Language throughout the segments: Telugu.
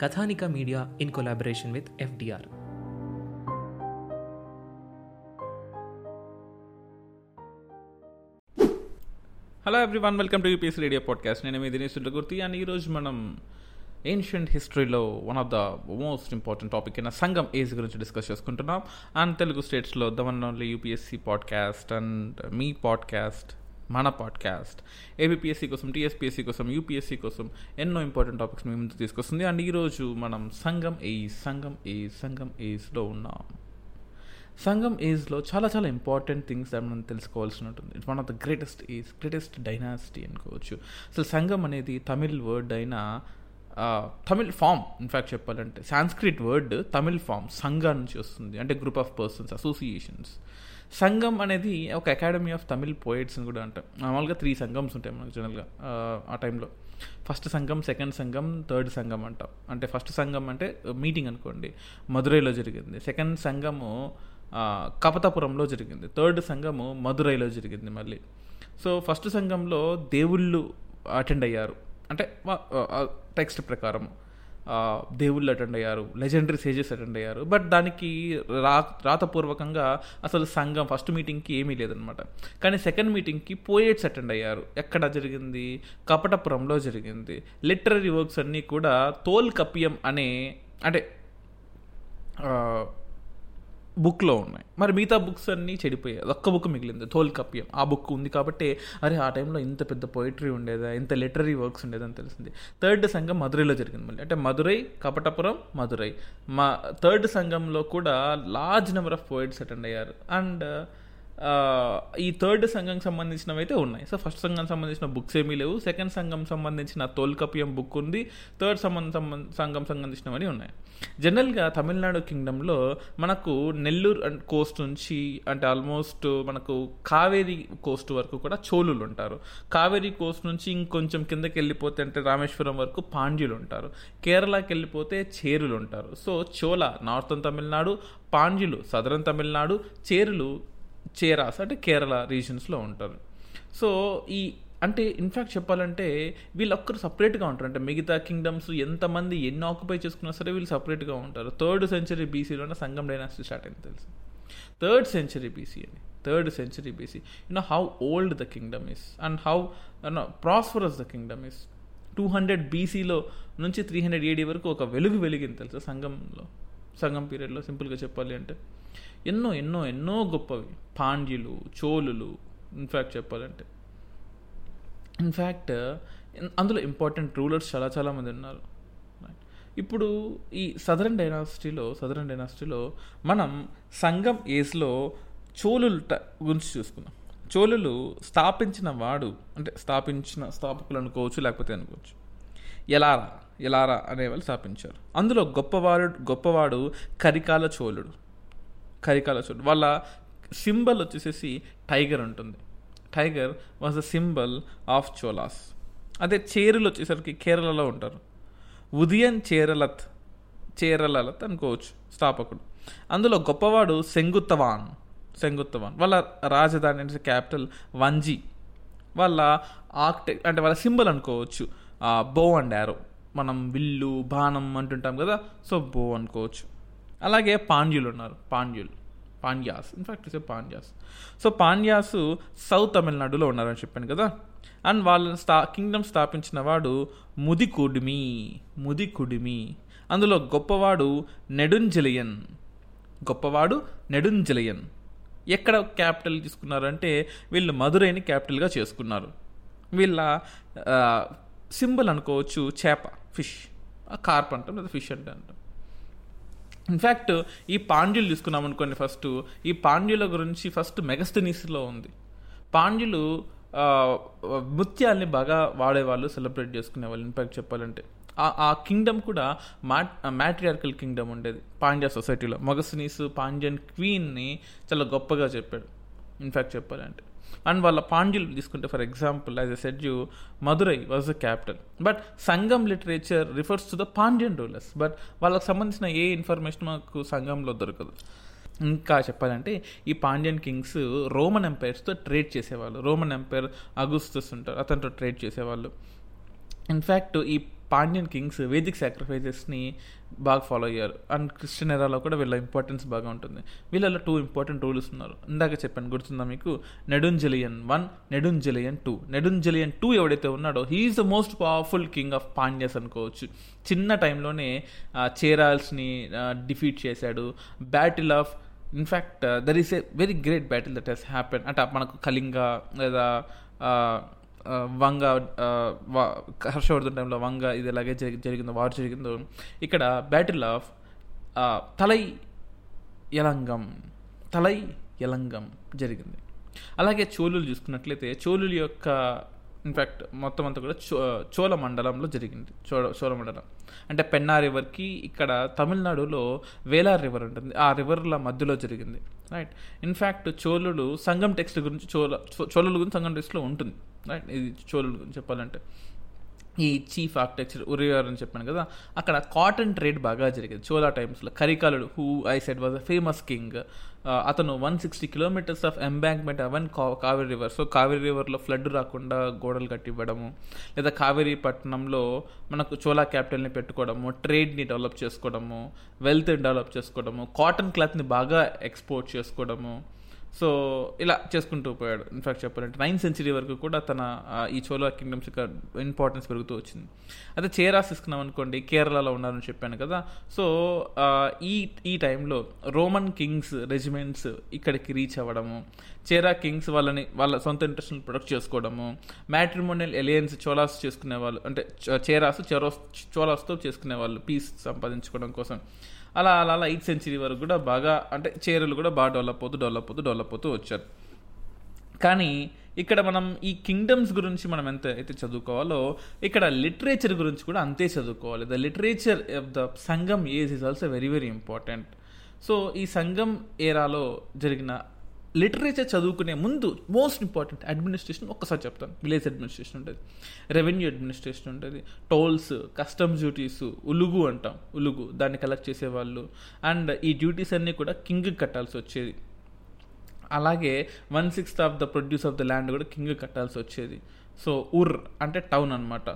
Kathanika media in collaboration with FDR. Hello everyone welcome to UPS radio podcast నేను మీ దినేష్ గుర్తి అండ్ ఈరోజు మనం ఏన్షియంట్ హిస్టరీలో one of the most important topic అయిన సంఘం ఏజ్ గురించి డిస్కస్ చేసుకుంటున్నాం. అండ్ తెలుగు స్టేట్స్లో the one only UPSC podcast and me podcast మన పాడ్కాస్ట్ ఏబిపిఎస్సి కోసం టీఎస్పిఎస్సి కోసం యూపీఎస్సి కోసం ఎన్నో ఇంపార్టెంట్ టాపిక్స్ మీ ముందు తీసుకొస్తుంది. అండ్ ఈరోజు మనం సంఘం ఏజ్ సంఘం ఏజ్ సంఘం ఏజ్లో ఉన్నాం. సంఘం ఏజ్లో చాలా చాలా ఇంపార్టెంట్ థింగ్స్ మనం తెలుసుకోవాల్సి ఉంటుంది. It's one of the greatest age greatest dynasty అనుకోవచ్చు. అసలు సంఘం అనేది తమిళ్ వర్డ్ అయిన తమిళ్ ఫామ్ ఇన్ఫ్యాక్ట్ చెప్పాలంటే సాంస్క్రిట్ వర్డ్ తమిళ్ ఫామ్ సంఘ నుంచి వస్తుంది. అంటే గ్రూప్ ఆఫ్ పర్సన్స్ అసోసియేషన్స్ సంఘం అనేది ఒక అకాడమీ ఆఫ్ తమిళ్ పోయిట్స్ అని కూడా అంటాం. మామూలుగా త్రీ సంఘమ్స్ ఉంటాయి మనకు జనరల్గా ఆ టైంలో ఫస్ట్ సంఘం సెకండ్ సంఘం థర్డ్ సంఘం అంటాం. అంటే ఫస్ట్ సంఘం అంటే మీటింగ్ అనుకోండి మదురైలో జరిగింది. సెకండ్ సంఘము కపతపురంలో జరిగింది. థర్డ్ సంఘము మదురైలో జరిగింది మళ్ళీ. సో ఫస్ట్ సంఘంలో దేవుళ్ళు అటెండ్ అయ్యారు. అంటే టెక్స్ట్ ప్రకారం దేవుళ్ళు అటెండ్ అయ్యారు లెజెండరీ సేజెస్ అటెండ్ అయ్యారు. బట్ దానికి రా రాతపూర్వకంగా అసలు సంఘం ఫస్ట్ మీటింగ్కి ఏమీ లేదనమాట కానీ సెకండ్ మీటింగ్కి పోయేట్స్ అటెండ్ అయ్యారు. ఎక్కడ జరిగింది? కపటపురంలో జరిగింది. లిటరరీ వర్క్స్ అన్నీ కూడా తోల్ కపియం అనే అంటే బుక్లో ఉన్నాయి. మరి మిగతా బుక్స్ అన్నీ చెడిపోయాయి. ఒక్క బుక్ మిగిలింది. తోల్ కప్యం. ఆ బుక్ ఉంది కాబట్టి అరే ఆ టైంలో ఇంత పెద్ద పోయిటరీ ఉండేదా? ఇంత లిటరీ వర్క్స్ ఉండేదని తెలిసింది. థర్డ్ సంఘం మధురైలో జరిగింది మళ్ళీ. అంటే మధురై కపటపురం మధురై. మా థర్డ్ సంఘంలో కూడా large number of poets attend అయ్యారు. అండ్ ఈ థర్డ్ సంఘంకి సంబంధించినవి అయితే ఉన్నాయి. సో ఫస్ట్ సంఘం సంబంధించిన బుక్స్ ఏమీ లేవు. సెకండ్ సంఘం సంబంధించిన తోల్కపియం బుక్ ఉంది. థర్డ్ సంబంధ సంఘం సంబంధించినవని ఉన్నాయి. జనరల్గా తమిళనాడు కింగ్డంలో మనకు నెల్లూరు అండ్ కోస్ట్ నుంచి అంటే ఆల్మోస్ట్ మనకు కావేరీ కోస్ట్ వరకు కూడా చోళులు ఉంటారు. కావేరీ కోస్ట్ నుంచి ఇంకొంచెం కిందకి వెళ్ళిపోతే అంటే రామేశ్వరం వరకు పాండ్యులు ఉంటారు. కేరళకి వెళ్ళిపోతే చేరులు ఉంటారు. సో చోళ నార్థన్ తమిళనాడు పాండ్యులు సదరన్ తమిళనాడు చేరులు చేరాస్ అంటే కేరళ రీజన్స్లో ఉంటారు సో ఈ అంటే ఇన్ఫ్యాక్ట్ చెప్పాలంటే వీళ్ళొక్కరు సపరేట్గా ఉంటారు. అంటే మిగతా కింగ్డమ్స్ ఎంతమంది ఎన్ని ఆక్యుపై చేసుకున్నా సరే వీళ్ళు సపరేట్గా ఉంటారు. థర్డ్ సెంచరీ బీసీలోనే సంగం డైనాసిటీ స్టార్ట్ అయింది తెలుసు? థర్డ్ సెంచరీ బీసీ అని. Third century BC. You know how old the kingdom is and how you know prosperous the kingdom is two hundred బీసీలో నుంచి త్రీ హండ్రెడ్ ఏడీ వరకు ఒక వెలుగు వెలిగింది తెలుసు సంఘంలో? సంఘం పీరియడ్లో సింపుల్గా చెప్పాలి అంటే. ఎన్నో ఎన్నో ఎన్నో గొప్పవి. పాండ్యులు చోళులు ఇన్ఫ్యాక్ట్ చెప్పాలంటే. ఇన్ఫ్యాక్ట్ అందులో ఇంపార్టెంట్ రూలర్స్ చాలా చాలామంది ఉన్నారు. ఇప్పుడు ఈ సదరన్ డైనాసిటీలో సదరన్ డైనాసిటీలో మనం సంఘం ఏజ్లో చోళుల గురించి చూసుకుందాం. చోళులు స్థాపించిన వాడు అంటే స్థాపించిన స్థాపకులు అనుకోవచ్చు లేకపోతే అనుకోవచ్చు. ఎలారా ఎలారా అనేవాళ్ళు స్థాపించారు. అందులో గొప్పవాడు గొప్పవాడు కరికాల చోళుడు. కరికాల వాళ్ళ సింబల్ వచ్చేసేసి టైగర్ ఉంటుంది. Tiger was the symbol of Cholas అదే చేరులు వచ్చేసరికి కేరళలో ఉంటారు. ఉదయం చేరలత్ చేరలత్ అనుకోవచ్చు స్థాపకుడు. అందులో గొప్పవాడు సెంగుత్తవాన్ సెంగుత్తవాన్ వాళ్ళ రాజధాని అంటే క్యాపిటల్ వంజీ. వాళ్ళ ఆర్కిటెక్ట్ అంటే వాళ్ళ సింబల్ అనుకోవచ్చు బో అండ్ యారో మనం విల్లు బాణం అంటుంటాం కదా సో బో అనుకోవచ్చు. అలాగే పాండ్యులు ఉన్నారు. పాండ్యులు. Pandyas. In fact is Pandyas. So Pandyas south తమిళనాడులో ఉన్నారని చెప్పాను కదా. అండ్ వాళ్ళ స్థా కింగ్డమ్ స్థాపించిన వాడు ముదికుడిమి. ముదికుడిమి. అందులో గొప్పవాడు నెడుంజలియన్. గొప్పవాడు నెడుంజలియన్. ఎక్కడ క్యాపిటల్ తీసుకున్నారంటే వీళ్ళు మధురైని క్యాపిటల్గా చేసుకున్నారు. వీళ్ళ సింబల్ అనుకోవచ్చు చేప ఫిష్. కార్ప్ అంటాం లేదా ఫిష్ అంటే అంటాం. ఇన్ఫ్యాక్ట్ ఈ పాండ్యులు తీసుకున్నాం అనుకోండి ఫస్ట్ ఈ పాండ్యుల గురించి ఫస్ట్ మెగస్తనీస్లో ఉంది. పాండ్యులు ముత్యాల్ని బాగా వాడేవాళ్ళు సెలబ్రేట్ చేసుకునేవాళ్ళు ఇన్ఫ్యాక్ట్ చెప్పాలంటే. ఆ- కింగ్డమ్ కూడా మ్యాట్ మ్యాట్రియార్కల్ కింగ్డమ్ ఉండేది పాండ్య సొసైటీలో. మొగసనీస్ పాండ్యన్ క్వీన్ని చాలా గొప్పగా చెప్పాడు. ఇన్ఫ్యాక్ట్ చెప్పాలంటే. అండ్ వాళ్ళ పాండ్యులు తీసుకుంటే for example as I said you Madurai was the capital but Sangam literature refers to the Pandyan rulers but వాళ్ళకి సంబంధించిన ఏ ఇన్ఫర్మేషన్ మాకు సంఘంలో దొరకదు. ఇంకా చెప్పాలంటే ఈ పాండ్యన్ కింగ్స్ రోమన్ ఎంపైర్స్తో ట్రేడ్ చేసేవాళ్ళు. రోమన్ ఎంపైర్ అగుస్తస్ ఉంటారు. అతనితో ట్రేడ్ చేసేవాళ్ళు. ఇన్ఫ్యాక్ట్ ఈ పాండ్యన్ కింగ్స్ వేదిక్ సాక్రిఫైజెస్ని బాగా ఫాలో అయ్యారు. అండ్ క్రిస్టియన్ ఎరాలో కూడా వీళ్ళ ఇంపార్టెన్స్ బాగా ఉంటుంది. వీళ్ళలో టూ ఇంపార్టెంట్ రూల్స్ ఉన్నారు. ఇందాక చెప్పాను గుర్తుందా మీకు? Nedunjeliyan one Nedunjeliyan two Nedunjeliyan two ఎవడైతే ఉన్నాడో he is the most powerful king of Pandyas అనుకోవచ్చు. చిన్న టైంలోనే చేరాల్స్ని డిఫీట్ చేశాడు. Battle of in fact there is a very great battle that has happen అంటే మనకు కళింగ లేదా వంగ హర్షవర్ధన్ టైంలో వంగ ఇది ఎలాగే జరిగి జరిగిందో వారు జరిగిందో ఇక్కడ బ్యాటిల్ ఆఫ్ తలై యలంగం తలై యలంగం జరిగింది. అలాగే చోళులు చూసుకున్నట్లయితే చోళుల యొక్క ఇన్ఫ్యాక్ట్ మొత్తం అంతా కూడా చో చోళ మండలంలో జరిగింది. చోళ చోళ మండలం. అంటే పెన్నా రివర్కి ఇక్కడ తమిళనాడులో వేలార్ రివర్ ఉంటుంది. ఆ రివర్ల మధ్యలో జరిగింది. రైట్ ఇన్ఫ్యాక్ట్ చోళులు సంగం టెక్స్ట్ గురించి చోళ చో- చోళుల గురించి సంగం టెక్స్ట్లో ఉంటుంది. రైట్ ఇది చోళుల గురించి చెప్పాలంటే. ఈ చీఫ్ ఆర్కిటెక్చర్ ఉరియర్ అని చెప్పాను కదా అక్కడ కాటన్ ట్రేడ్ బాగా జరిగేది. చోలా టైమ్స్లో కరికాలుడు who I said was a famous king అతను one sixty kilometres of embankment on Kaveri river so Kaveri రివర్లో flood రాకుండా గోడలు కట్టివ్వడము లేదా కావేరీ పట్టణంలో మనకు చోలా క్యాపిటల్ని పెట్టుకోవడము ట్రేడ్ని డెవలప్ చేసుకోవడము వెల్త్ డెవలప్ చేసుకోవడము కాటన్ క్లాత్ని బాగా ఎక్స్పోర్ట్ చేసుకోవడము సో ఇలా చేసుకుంటూ పోయాడు. ఇన్ఫాక్ట్ చెప్పాలంటే నైన్త్ సెంచరీ వరకు కూడా తన ఈ చోళ కింగ్డమ్స్ యొక్క ఇంపార్టెన్స్ పెరుగుతూ వచ్చింది. అదే చేరాస్ తీసుకున్నాం అనుకోండి కేరళలో ఉన్నారని చెప్పాను కదా. సో ఈ ఈ టైంలో రోమన్ కింగ్స్ రెజిమెంట్స్ ఇక్కడికి రీచ్ అవ్వడము చేరా కింగ్స్ వాళ్ళని వాళ్ళ సొంత ఇంట్రెస్ట్ని ప్రొడక్ట్ చేసుకోవడము మ్యాట్రిమోనియల్ ఎలియన్స్ చోలాస్ చేసుకునే వాళ్ళు అంటే చేరాస్ చెరోస్ చోలాస్తో చేసుకునే వాళ్ళు పీస్ సంపాదించుకోవడం కోసం. అలా అలా అలా ఎయిత్ సెంచరీ వరకు కూడా బాగా అంటే చీరలు కూడా బాగా డెవలప్ అవుతూ డెవలప్ అవుతూ డెవలప్ అవుతూ వచ్చారు. కానీ ఇక్కడ మనం ఈ కింగ్డమ్స్ గురించి మనం ఎంత అయితే చదువుకోవాలో ఇక్కడ లిటరేచర్ గురించి కూడా అంతే చదువుకోవాలి. The literature of the Sangam age is also very very important so ఈ సంఘం ఏరాలో జరిగిన లిటరేచర్ చదువుకునే ముందు మోస్ట్ ఇంపార్టెంట్ అడ్మినిస్ట్రేషన్ ఒక్కసారి చెప్తాను. విలేజ్ అడ్మినిస్ట్రేషన్ ఉంటుంది రెవెన్యూ అడ్మినిస్ట్రేషన్ ఉంటుంది టోల్స్ కస్టమ్స్ డ్యూటీస్ ఉలుగు అంటాం. ఉలుగు దాన్ని కలెక్ట్ చేసేవాళ్ళు. అండ్ ఈ డ్యూటీస్ అన్నీ కూడా కింగ్ కట్టాల్సి వచ్చేది. అలాగే one sixth of the produce of the land కూడా కింగ్ కట్టాల్సి వచ్చేది. సో ఉర్ అంటే టౌన్ అనమాట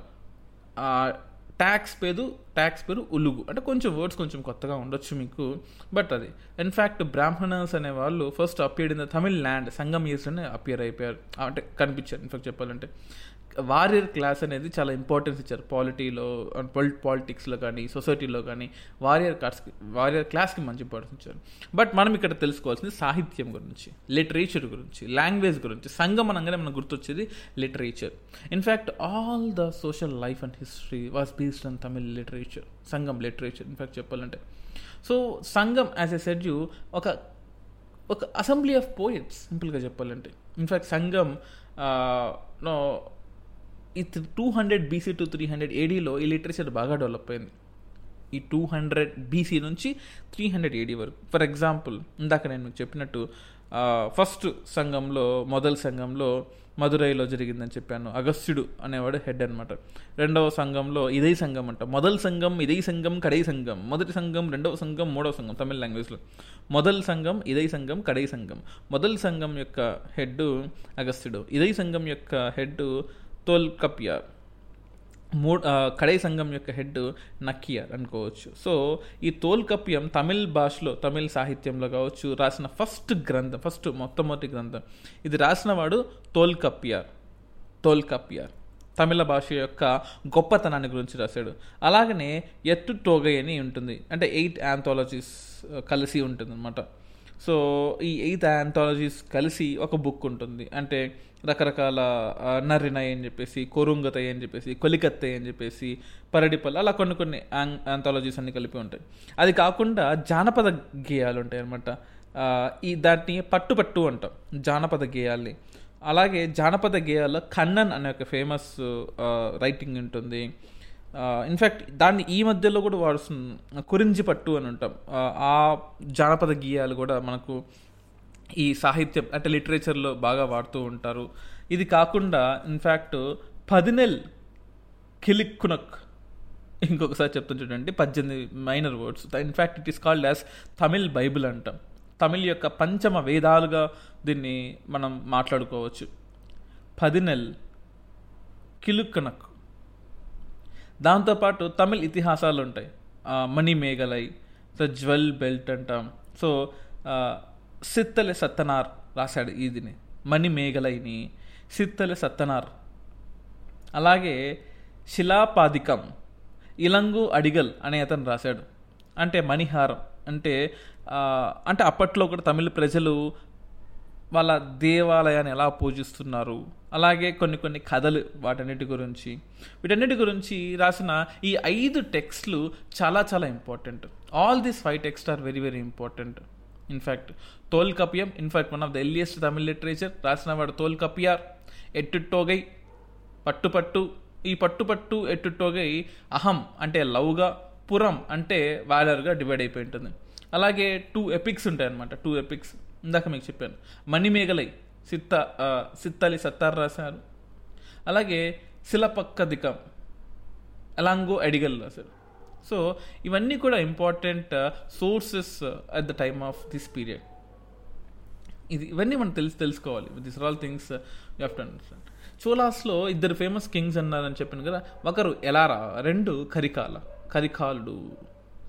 ట్యాక్స్ పేరు ట్యాక్స్ పేరు ఉలుగు. అంటే కొంచెం వర్డ్స్ కొంచెం కొత్తగా ఉండొచ్చు మీకు. బట్ అది ఇన్ఫ్యాక్ట్ బ్రాహ్మణస్ అనే వాళ్ళు first appear in the Tamil land Sangam ఇయర్స్లోనే appear అయిపోయారు. అంటే కనిపించారు ఇన్ఫాక్ట్ చెప్పాలంటే. వారియర్ క్లాస్ అనేది చాలా ఇంపార్టెన్స్ ఇచ్చారు. పాలిటీలో పాలిటిక్స్లో కానీ సొసైటీలో కానీ వారియర్ క్లాస్కి వారియర్ క్లాస్కి మంచి ఇంపార్టెన్స్ ఇచ్చారు. బట్ మనం ఇక్కడ తెలుసుకోవాల్సింది సాహిత్యం గురించి లిటరేచర్ గురించి లాంగ్వేజ్ గురించి సంఘం అనగానే మనకు గుర్తొచ్చేది? Literature. In fact all the social life and history was based on Tamil literature Sangam literature in fact చెప్పాలంటే. So Sangam as I said you ఒక ఒక అసెంబ్లీ ఆఫ్ పోయిట్స్ సింపుల్గా చెప్పాలంటే. ఇన్ఫ్యాక్ట్ సంఘం uh, నో ఈ two hundred BC to three hundred ఏడీలో ఈ లిటరేచర్ బాగా డెవలప్ అయింది. ఈ టూ హండ్రెడ్ బీసీ నుంచి త్రీ హండ్రెడ్ ఏడీ వరకు. ఫర్ ఎగ్జాంపుల్ ఇందాక నేను మీకు చెప్పినట్టు ఫస్ట్ సంఘంలో మొదటి సంఘంలో మదురైలో జరిగిందని చెప్పాను. అగస్త్యుడు అనేవాడు హెడ్ అనమాట రెండవ సంఘంలో ఇదే సంఘం అంట. మొదటి సంఘం ఇదే సంఘం కడై సంఘం. మొదటి సంఘం రెండవ సంఘం మూడవ సంఘం తమిళ లాంగ్వేజ్లో మొదటి సంఘం ఇదే సంఘం కడై సంఘం. మొదటి సంఘం యొక్క హెడ్ అగస్త్యుడు. ఇదే సంఘం యొక్క హెడ్ తోల్కపియార్ మూ కడై సంఘం యొక్క హెడ్ నక్కియార్ అనుకోవచ్చు. సో ఈ తోల్కప్యం తమిళ్ భాషలో తమిళ్ సాహిత్యంలో కావచ్చు రాసిన ఫస్ట్ గ్రంథం ఫస్ట్ మొట్టమొదటి గ్రంథం. ఇది రాసినవాడు తోల్కప్యార్ తోల్కప్యార్ తమిళ భాష యొక్క గొప్పతనాన్ని గురించి రాశాడు. అలాగనే ఎత్తు టోగై అని ఉంటుంది. అంటే ఎయిట్ ఆంథాలజీస్ కలిసి ఉంటుంది అనమాట సో ఈ ఎయిత్ ఆంథాలజీస్ కలిసి ఒక బుక్ ఉంటుంది. అంటే రకరకాల ఆ, అని చెప్పేసి కొరుంగతై అని చెప్పేసి కొలికత్తై అని చెప్పేసి పరడిపల్లి అలా కొన్ని కొన్ని ఆంథాలజీస్ అన్ని కలిపి ఉంటాయి. అది కాకుండా జానపద గేయాలు ఉంటాయి అనమాట ఈ దాన్ని పట్టు పట్టు అంటాం జానపద గేయాల్ని. అలాగే జానపద గేయాల్లో కన్నన్ అనే ఒక ఫేమస్ రైటింగ్ ఉంటుంది. ఇన్ఫ్యాక్ట్ దాన్ని ఈ మధ్యలో కూడా వాడుస్తున్న కురించి పట్టు అని ఉంటాం ఆ, జానపద గీయాలు కూడా మనకు ఈ సాహిత్యం అంటే లిటరేచర్లో బాగా వాడుతూ ఉంటారు. ఇది కాకుండా ఇన్ఫ్యాక్ట్ పదినెల్ కిలిక్కునక్. ఇంకొకసారి చెప్తాను చూడండి పద్దెనిమిది minor words in fact it is called as Tamil Bible అంటాం. తమిళ్ యొక్క పంచమ వేదాలుగా దీన్ని మనం మాట్లాడుకోవచ్చు. పదినెల్ కిలుక్కనక్. దాంతోపాటు తమిళ్ ఇతిహాసాలు ఉంటాయి మణిమేఘలై సో జ్వెల్ బెల్ట్ అంటాం. సో ఆ, సిత్తలె సత్తనార్ రాశాడు ఈదిని. మణిమేఘలైని సిత్తలె సత్తనార్. అలాగే శిలాపాదికం ఇలంగు అడిగల్ అనే అతను రాశాడు. అంటే మణిహారం. అంటే అంటే అప్పట్లో కూడా తమిళ ప్రజలు వాళ్ళ దేవాలయాన్ని ఎలా పూజిస్తున్నారు? అలాగే కొన్ని కొన్ని కథలు వాటన్నిటి గురించి. వీటన్నిటి గురించి రాసిన ఈ ఐదు టెక్స్ట్లు చాలా చాలా important. All these five text are very very important in fact Tolkappiyam in fact one of the earliest Tamil literature రాసిన వాడు తోల్ కపియార్ ఎట్టుట్టోగై పట్టు పట్టు ఈ పట్టు పట్టు ఎట్టుట్టోగై అహం అంటే లవ్గా పురం అంటే వాలర్గా డివైడ్ అయిపోయి ఉంటుంది. అలాగే టూ ఎపిక్స్ ఉంటాయి అనమాట టూ ఎపిక్స్ ఇందాక మీకు చెప్పాను. మణిమేఘలై సిత్త సిత్తలి సత్తార్ రాశారు. అలాగే శిలపక్కదికం అలాంగో అడిగల్ రాశారు. సో ఇవన్నీ కూడా important sources at the time of this period ఇది ఇవన్నీ మనం తెలిసి తెలుసుకోవాలి. This are all things you have to understand చోలాస్లో ఇద్దరు ఫేమస్ కింగ్స్ అన్నారని చెప్పాను కదా ఒకరు ఎలారా రెండు కరికాల కరికాలుడు.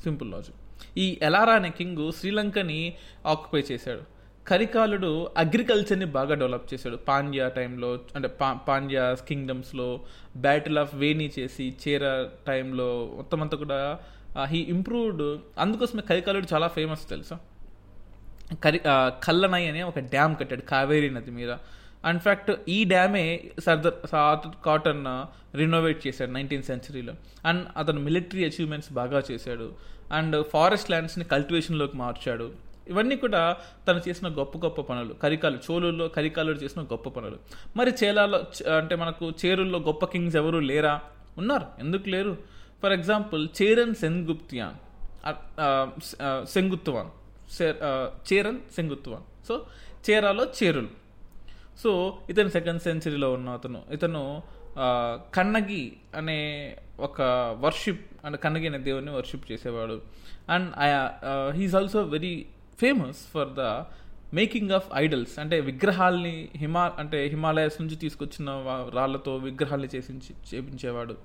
సింపుల్ లాజిక్ ఈ ఎలారా అనే కింగ్ శ్రీలంకని ఆక్యుపై చేశాడు. కరికాలుడు అగ్రికల్చర్ని బాగా డెవలప్ చేశాడు. పాండ్యా టైంలో అంటే పా పాండ్యా కింగ్డమ్స్లో బ్యాటిల్ ఆఫ్ వేణి చేసి చేర టైంలో మొత్తం అంతా కూడా హీ ఇంప్రూవ్డ్. అందుకోసమే కరికాలుడు చాలా ఫేమస్ తెలుసా? కరి కల్లనై అనే ఒక డ్యామ్ కట్టాడు కావేరీ నది మీద. ఇన్ఫ్యాక్ట్ ఈ డ్యామే సర్దార్ సార్ కాటన్ రినోవేట్ చేశాడు నైన్టీన్త్ సెంచరీలో అండ్ అతను మిలిటరీ అచీవ్మెంట్స్ బాగా చేశాడు. అండ్ ఫారెస్ట్ ల్యాండ్స్ని కల్టివేషన్లోకి మార్చాడు. ఇవన్నీ కూడా తను చేసిన గొప్ప గొప్ప పనులు. కరికాలు చోళుల్లో కరికాలు చేసిన గొప్ప పనులు. మరి చేలాలో అంటే మనకు చేరుల్లో గొప్ప కింగ్స్ ఎవరు లేరా? ఉన్నారు. ఎందుకు లేరు? For example Cheran Senguttuvan. Senguttuvan Cheran Senguttuvan so చేరాలో చేరులు. సో ఇతను సెకండ్ సెంచరీలో ఉన్న అతను. ఇతను కన్నగి అనే ఒక వర్షిప్ అంటే కన్నగి అనే దేవుని వర్షిప్ చేసేవాడు. And he is also very famous for the making of idols అంటే విగ్రహాల్ని హిమా అంటే హిమాలయస్ నుంచి తీసుకొచ్చిన రాళ్ళతో విగ్రహాల్ని చేసి చేపించేవాడు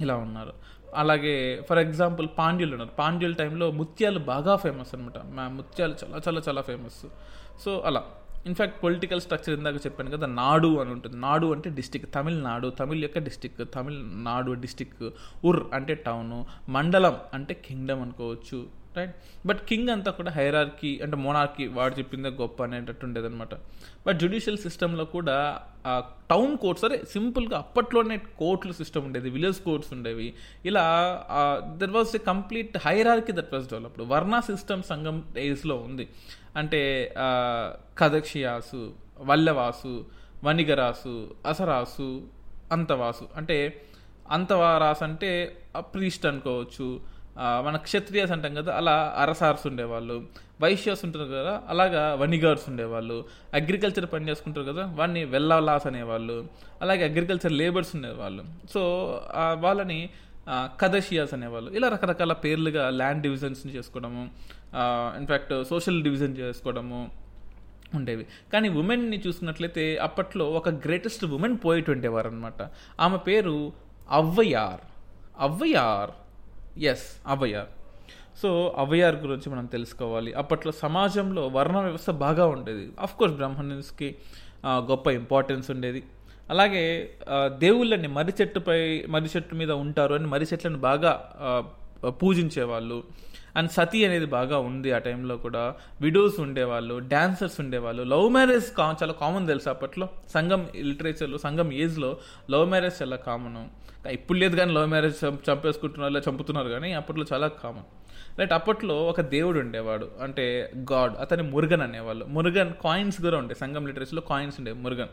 ఇలా ఉన్నారు. అలాగే ఫర్ ఎగ్జాంపుల్ పాండ్యులు ఉన్నారు. పాండ్యుల టైంలో ముత్యాలు బాగా ఫేమస్ అనమాట మా ముత్యాలు చాలా చాలా చాలా ఫేమస్. సో అలా. ఇన్ఫ్యాక్ట్ పొలిటికల్ స్ట్రక్చర్ ఇందాక చెప్పాను కదా నాడు అని ఉంటుంది. నాడు అంటే డిస్టిక్. తమిళనాడు తమిళ్ యొక్క డిస్టిక్. తమిళనాడు డిస్టిక్. ఉర్ అంటే టౌను. మండలం అంటే కింగ్డమ్ అనుకోవచ్చు. రైట్ బట్ కింగ్ అంతా కూడా హైరార్కీ అంటే మోనార్కీ వాడు చెప్పిందే గొప్ప అనేటట్టు ఉండేది అనమాట బట్ జ్యుడిషియల్ సిస్టంలో కూడా టౌన్ కోర్ట్స్ అరే సింపుల్గా అప్పట్లోనే కోర్టుల సిస్టమ్ ఉండేది విలేజ్ కోర్ట్స్ ఉండేవి. ఇలా there was a complete hierarchy that was developed varna system Sangam డేస్లో ఉంది. అంటే కదక్షియాసు వల్లవాసు వణిగరాసు అసరాసు అంతవాసు. అంటే అంతవారాసు అంటే ప్రీస్ట్ అనుకోవచ్చు మన క్షత్రియాస్ అంటాం కదా అలా అరసార్స్ ఉండేవాళ్ళు వైశ్యాస్ ఉంటారు కదా అలాగా వనిగార్స్ ఉండేవాళ్ళు అగ్రికల్చర్ పని చేసుకుంటారు కదా వాడిని వెల్లలాస్ అనేవాళ్ళు అలాగే అగ్రికల్చర్ లేబర్స్ ఉండేవాళ్ళు. సో వాళ్ళని కదషియాస్ అనేవాళ్ళు ఇలా రకరకాల పేర్లుగా ల్యాండ్ డివిజన్స్ చేసుకోవడము ఇన్ఫ్యాక్ట్ సోషల్ డివిజన్ చేసుకోవడము ఉండేవి. కానీ ఉమెన్ని చూసుకున్నట్లయితే అప్పట్లో ఒక గ్రేటెస్ట్ ఉమెన్ పోయిట్ ఉండేవారు అనమాట ఆమె పేరు అవ్వయార్. అవ్వయార్. ఎస్ అవయార్ సో అవయార్ గురించి మనం తెలుసుకోవాలి. అప్పట్లో సమాజంలో వర్ణ వ్యవస్థ బాగా ఉండేది. కోర్స్ బ్రాహ్మణ్స్కి గొప్ప ఇంపార్టెన్స్ ఉండేది. అలాగే దేవుళ్ళని మర్రి చెట్టుపై మర్రి చెట్టు మీద ఉంటారు అని మర్రి చెట్లను బాగా పూజించేవాళ్ళు. అండ్ సతీ అనేది బాగా ఉంది ఆ టైంలో కూడా. విడోస్ ఉండేవాళ్ళు డాన్సర్స్ ఉండేవాళ్ళు. లవ్ మ్యారేజ్ కా చాలా కామన్ తెలుసు అప్పట్లో? సంఘం లిటరేచర్లో సంఘం ఏజ్లో లవ్ మ్యారేజ్ చాలా కామన్. ఇప్పుడు లేదు కానీ లవ్ మ్యారేజ్ చంపేసుకుంటున్నారు లేదా చంపుతున్నారు కానీ అప్పట్లో చాలా కామన్. రైట్ అప్పట్లో ఒక దేవుడు ఉండేవాడు. అంటే గాడ్. అతని మురుగన్ అనేవాళ్ళు. మురుగన్ కాయిన్స్ కూడా ఉంటాయి. సంఘం లిటరేచర్లో కాయిన్స్ ఉండేవి. మురుగన్.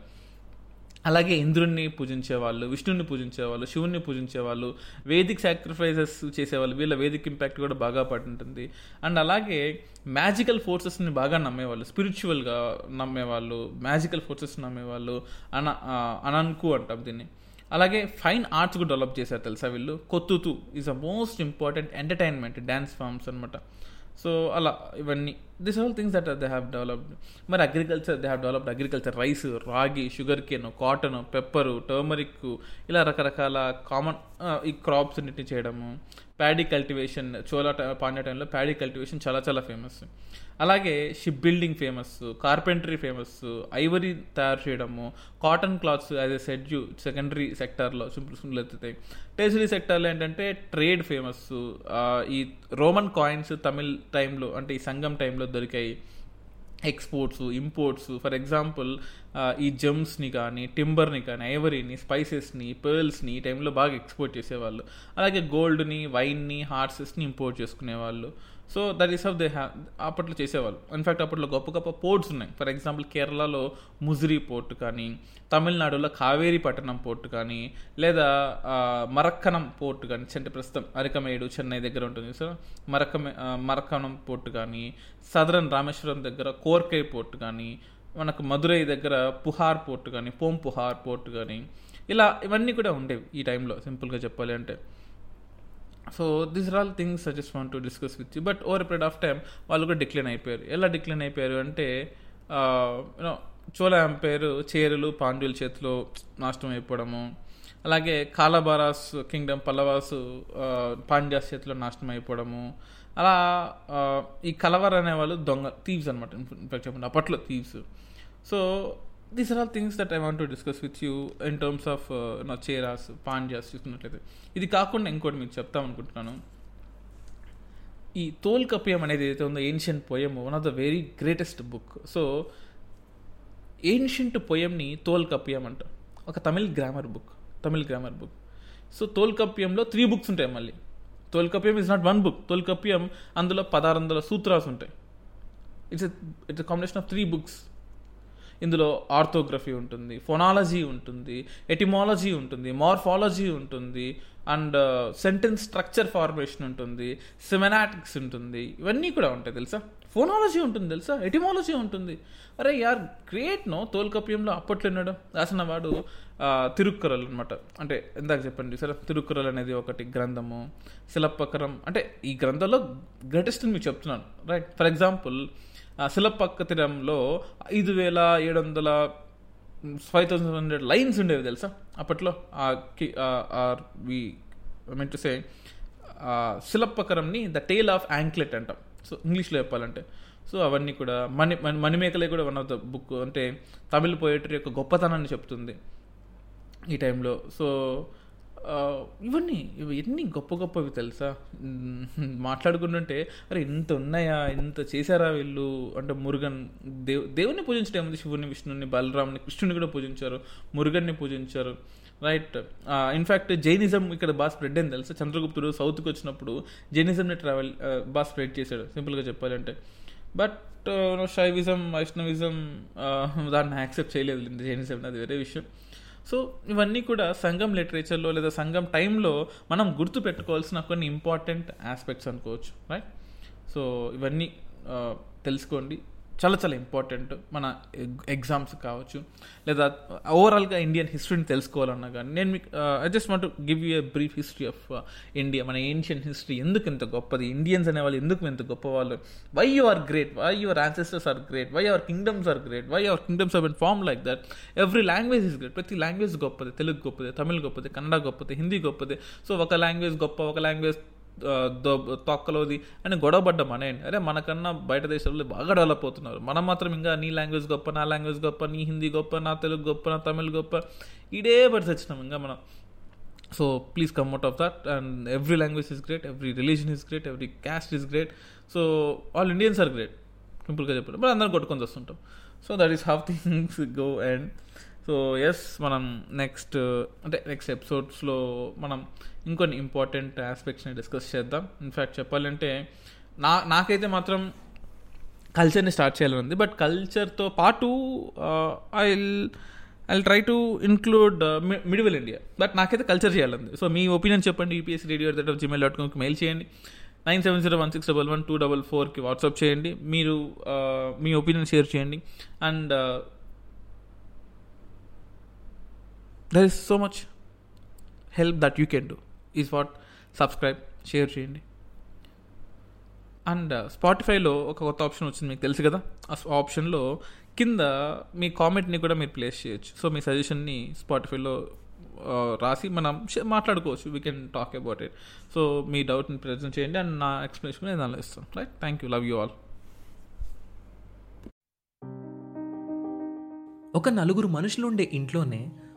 అలాగే ఇంద్రుణ్ణి పూజించేవాళ్ళు విష్ణుని పూజించేవాళ్ళు శివుణ్ణి పూజించేవాళ్ళు వేదిక్ సాక్రిఫైసెస్ చేసేవాళ్ళు వీళ్ళ వేదిక్ ఇంపాక్ట్ కూడా బాగా పడుంటుంది అండ్ అలాగే మ్యాజికల్ ఫోర్సెస్ని బాగా నమ్మేవాళ్ళు స్పిరిచువల్గా నమ్మేవాళ్ళు మ్యాజికల్ ఫోర్సెస్ నమ్మేవాళ్ళు అన అనన్కు అంటాం దీన్ని. అలాగే ఫైన్ ఆర్ట్స్ కూడా డెవలప్ చేశారు తెలుసా వీళ్ళు? కొత్తుతు is a most important entertainment dance forms అనమాట సో అలా ఇవన్నీ. This all things that they have developed మరి agriculture they have developed agriculture rice ragi sugarcane cotton pepper turmeric ఇలా రకరకాల కామన్ ఈ క్రాప్స్ అన్నిటిని చేయడము. ప్యాడీ కల్టివేషన్ చోలా ట- పాండ్య టైంలో ప్యాడీ కల్టివేషన్ చాలా చాలా ఫేమస్ అలాగే ship building famous carpentry famous ivory తయారు చేయడము. కాటన్ క్లాత్స్ యాజ్ ఎ సెడ్యూ సెకండరీ సెక్టార్లో ఎత్తుతాయి టెరిటరీ సెక్టార్లో ఏంటంటే ట్రేడ్ ఫేమస్ ఈ రోమన్ కాయిన్స్ తమిళ్ టైంలో అంటే ఈ సంఘం టైంలో దొరికాయి ఎక్స్పోర్ట్స్ ఇంపోర్ట్స్. ఫర్ ఎగ్జాంపుల్ ఈ జెమ్స్ని కానీ టింబర్ని కానీ ఐవరీని స్పైసెస్ని పర్ల్స్ని ఈ టైంలో బాగా ఎక్స్పోర్ట్ చేసేవాళ్ళు. అలాగే గోల్డ్ని వైన్ని హార్సెస్ని ఇంపోర్ట్ చేసుకునేవాళ్ళు. So that is of they హ్యా అప్పట్లో చేసేవాళ్ళు. ఇన్ఫ్యాక్ట్ అప్పట్లో గొప్ప గొప్ప పోర్ట్స్ ఉన్నాయి. ఫర్ ఎగ్జాంపుల్ కేరళలో ముజిరి పోర్ట్ కానీ తమిళనాడులో కావేరి పట్టణం పోర్ట్ కానీ లేదా మరక్కనం పోర్ట్ కానీ అంటే ప్రస్తుతం అరికమేడు చెన్నై దగ్గర ఉంటుంది. సో మరక్కమే మరక్కనం పోర్ట్ కానీ సదరన్ రామేశ్వరం దగ్గర కోర్కై పోర్ట్ కానీ మనకు మదురై దగ్గర పుహార్ పోర్ట్ కానీ పోంపుహార్ పోర్ట్ కానీ ఇలా ఇవన్నీ కూడా ఉండేవి ఈ టైంలో సింపుల్గా చెప్పాలి అంటే so this are all things I just want to discuss with you but over period of time వాళ్ళు కూడా డిక్లైన్ అయిపోయారు. ఎలా డిక్లైన్ అయిపోయారు అంటే యూనో చోళ ఎంపైర్ చేరులు పాండ్యుల చేతిలో నాశనం అయిపోవడము. అలాగే కాలబారాస్ కింగ్డమ్ పల్లవాసు పాండ్యాస్ చేతిలో నాశనం అయిపోవడము. అలా ఈ కలవర్ అనేవాళ్ళు దొంగ థీవ్స్ అనమాట ఇన్ఫాక్ట్ చెప్పండి అప్పట్లో thieves so these are all things that I want to discuss with you in terms of నా చేరాస్ పాండ్యాస్ చూసుకున్నట్లయితే. ఇది కాకుండా ఇంకోటి మీకు చెప్తాం అనుకుంటున్నాను. ఈ తోల్ కపియం అనేది ఏదైతే ఉందో ancient poem one of the very greatest book so ancient పొయమ్ని తోల్ కపియం అంట. ఒక Tamil grammar book Tamil grammar book so తోల్ కప్యంలో త్రీ బుక్స్ ఉంటాయి మళ్ళీ. Tolkappiyam is not one book Tolkappiyam అందులో పదహారు వందల సూత్రాస్ ఉంటాయి. It's it's combination of three books ఇందులో ఆర్థోగ్రఫీ ఉంటుంది ఫొనాలజీ ఉంటుంది ఎటిమాలజీ ఉంటుంది మార్ఫాలజీ ఉంటుంది and uh, sentence structure formation ఉంటుంది సిమెనాటిక్స్ ఉంటుంది ఇవన్నీ కూడా ఉంటాయి తెలుసా? ఫోనాలజీ ఉంటుంది తెలుసా? ఎటిమాలజీ ఉంటుంది. అరే యార్ గ్రేట్ నో? తోల్కప్యంలో అప్పట్లో ఉన్నాడు రాసిన వాడు తిరుక్కురలు తిరుక్కురల్ అనమాట అంటే ఇందాక చెప్పండి సరే తిరుక్కురల్ అనేది ఒకటి గ్రంథము శిలపకరం అంటే ఈ గ్రంథంలో గ్రేటెస్ట్ మీకు చెప్తున్నాను రైట్? ఫర్ ఎగ్జాంపుల్ శిలప్పక్కతిరంలో ఐదు వేల ఏడు వందల ఫైవ్ థౌసండ్ హండ్రెడ్ లైన్స్ ఉండేవి తెలుసా? అప్పట్లో వి మీన్ టు సే శిలపకరంని ద టేల్ ఆఫ్ యాంక్లెట్ అంటాం. సో ఇంగ్లీష్లో చెప్పాలంటే. సో అవన్నీ కూడా మణి మణిమేకలే కూడా వన్ ఆఫ్ ద బుక్. అంటే తమిళ పోయిటరీ యొక్క గొప్పతనాన్ని చెప్తుంది ఈ టైంలో. సో ఇవన్నీ ఇవి ఎన్ని గొప్ప గొప్పవి తెలుసా? మాట్లాడుకుంటుంటే అరే ఇంత ఉన్నాయా? ఇంత చేశారా వీళ్ళు? అంటే మురుగన్ దేవ్ దేవుని పూజించడం ఏముంది? శివుని విష్ణుని బలరాముని కృష్ణుని కూడా పూజించారు మురుగన్ని పూజించారు. రైట్. ఇన్ఫ్యాక్ట్ జైనిజం ఇక్కడ బాగా స్ప్రెడ్ అయింది తెలుసా? చంద్రగుప్తుడు సౌత్కి వచ్చినప్పుడు జైనిజంని ట్రావెల్ బాగా స్ప్రెడ్ చేశాడు సింపుల్గా చెప్పాలంటే. బట్ శైవిజం వైష్ణవిజం దాన్ని యాక్సెప్ట్ చేయలేదు. జైనిజం అది వేరే విషయం. సో ఇవన్నీ కూడా సంఘం లిటరేచర్లో లేదా సంఘం టైంలో మనం గుర్తు పెట్టుకోవాల్సిన కొన్ని ఇంపార్టెంట్ ఆస్పెక్ట్స్ అనుకోవచ్చు రైట్ సో ఇవన్నీ తెలుసుకోండి. చాలా చాలా ఇంపార్టెంట్ మన ఎగ్జామ్స్ కావచ్చు లేదా ఓవరాల్గా ఇండియన్ హిస్టరీని తెలుసుకోవాలన్నా కానీ నేను మీకు I just want give you a brief history of India మన ఏన్షియన్ హిస్టరీ ఎందుకు ఇంత గొప్పది? ఇండియన్స్ అనేవాళ్ళు ఎందుకు ఇంత గొప్పవాళ్ళు? Why you are great why your ancestors are great why our kingdoms are great why our kingdoms are been form like that every language is great ప్రతి లాంగ్వేజ్ గొప్పది. తెలుగు గొప్పది. తమిళ్ గొప్పది. కన్నడ గొప్పది. హిందీ గొప్పది. సో ఒక లాంగ్వేజ్ గొప్ప ఒక లాంగ్వేజ్ తొక్కలోది అని గొడవపడ్డం అనేయండి అరే మనకన్నా బయట దేశాల్లో బాగా డెవలప్ అవుతున్నారు. మనం మాత్రం ఇంకా నీ లాంగ్వేజ్ గొప్ప నా లాంగ్వేజ్ గొప్ప నీ హిందీ గొప్ప నా తెలుగు గొప్ప నా తమిళ్ గొప్ప. ఇదే పడి వచ్చినాం ఇంకా మనం. So please come out of that and every language is great every religion is great every caste is great so all Indians are great సింపుల్గా చెప్పారు మరి అందరం కొట్టుకొని వస్తుంటాం. So that is how things go and so yes మనం నెక్స్ట్ అంటే నెక్స్ట్ ఎపిసోడ్స్లో మనం ఇంకొన్ని ఇంపార్టెంట్ ఆస్పెక్ట్స్ని డిస్కస్ చేద్దాం. ఇన్ఫ్యాక్ట్ చెప్పాలంటే నా నాకైతే మాత్రం కల్చర్ని స్టార్ట్ చేయాలని ఉంది. బట్ కల్చర్తో పాటు I I try to include medieval India but నాకైతే కల్చర్ చేయాలంది సో మీ ఒపీనియన్ చెప్పండి. UPS radio at Gmail dot కామ్కి mail చేయండి. Nine seven zero one six double one two double ఫోర్కి వాట్సాప్ చేయండి. మీరు uh, మీ ఒపీనియన్ షేర్ చేయండి. And there is so much help that you can do is what subscribe share చేయండి. అండ్ స్పాటిఫైలో uh, ఒక కొత్త ఆప్షన్ వచ్చింది మీకు తెలుసు కదా? ఆ ఆప్షన్లో కింద మీ కామెంట్ని కూడా మీరు ప్లేస్ చేయొచ్చు. సో మీ సజెషన్ని స్పాటిఫైలో uh, రాసి మనం మాట్లాడుకోవచ్చు. We can talk about it so మీ డౌట్ని ప్రజెంట్ చేయండి అండ్ నా ఎక్స్ప్లెనేషన్ నేను దానిలో ఇస్తాను right thank you love you all ఒక నలుగురు మనుషులు ఉండే ఇంట్లోనే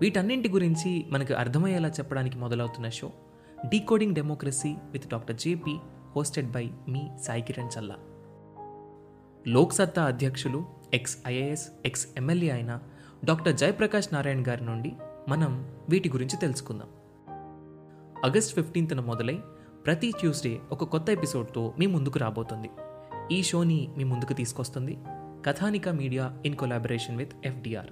వీటన్నింటి గురించి మనకు అర్థమయ్యేలా చెప్పడానికి మొదలవుతున్న show decoding democracy with doctor JP hosted by మీ సాయి కిరణ్ చల్లా. లోక్సత్తా అధ్యక్షులు ఎక్స్ ఐఏఎస్ ఎక్స్ ఎమ్మెల్యే అయిన డాక్టర్ జయప్రకాష్ నారాయణ్ గారి నుండి మనం వీటి గురించి తెలుసుకుందాం. ఆగస్ట్ ఫిఫ్టీన్త్న మొదలై ప్రతి ట్యూస్డే ఒక కొత్త ఎపిసోడ్తో మీ ముందుకు రాబోతుంది. ఈ షోని మీ ముందుకు తీసుకొస్తుంది Kathanika media in collaboration with FDR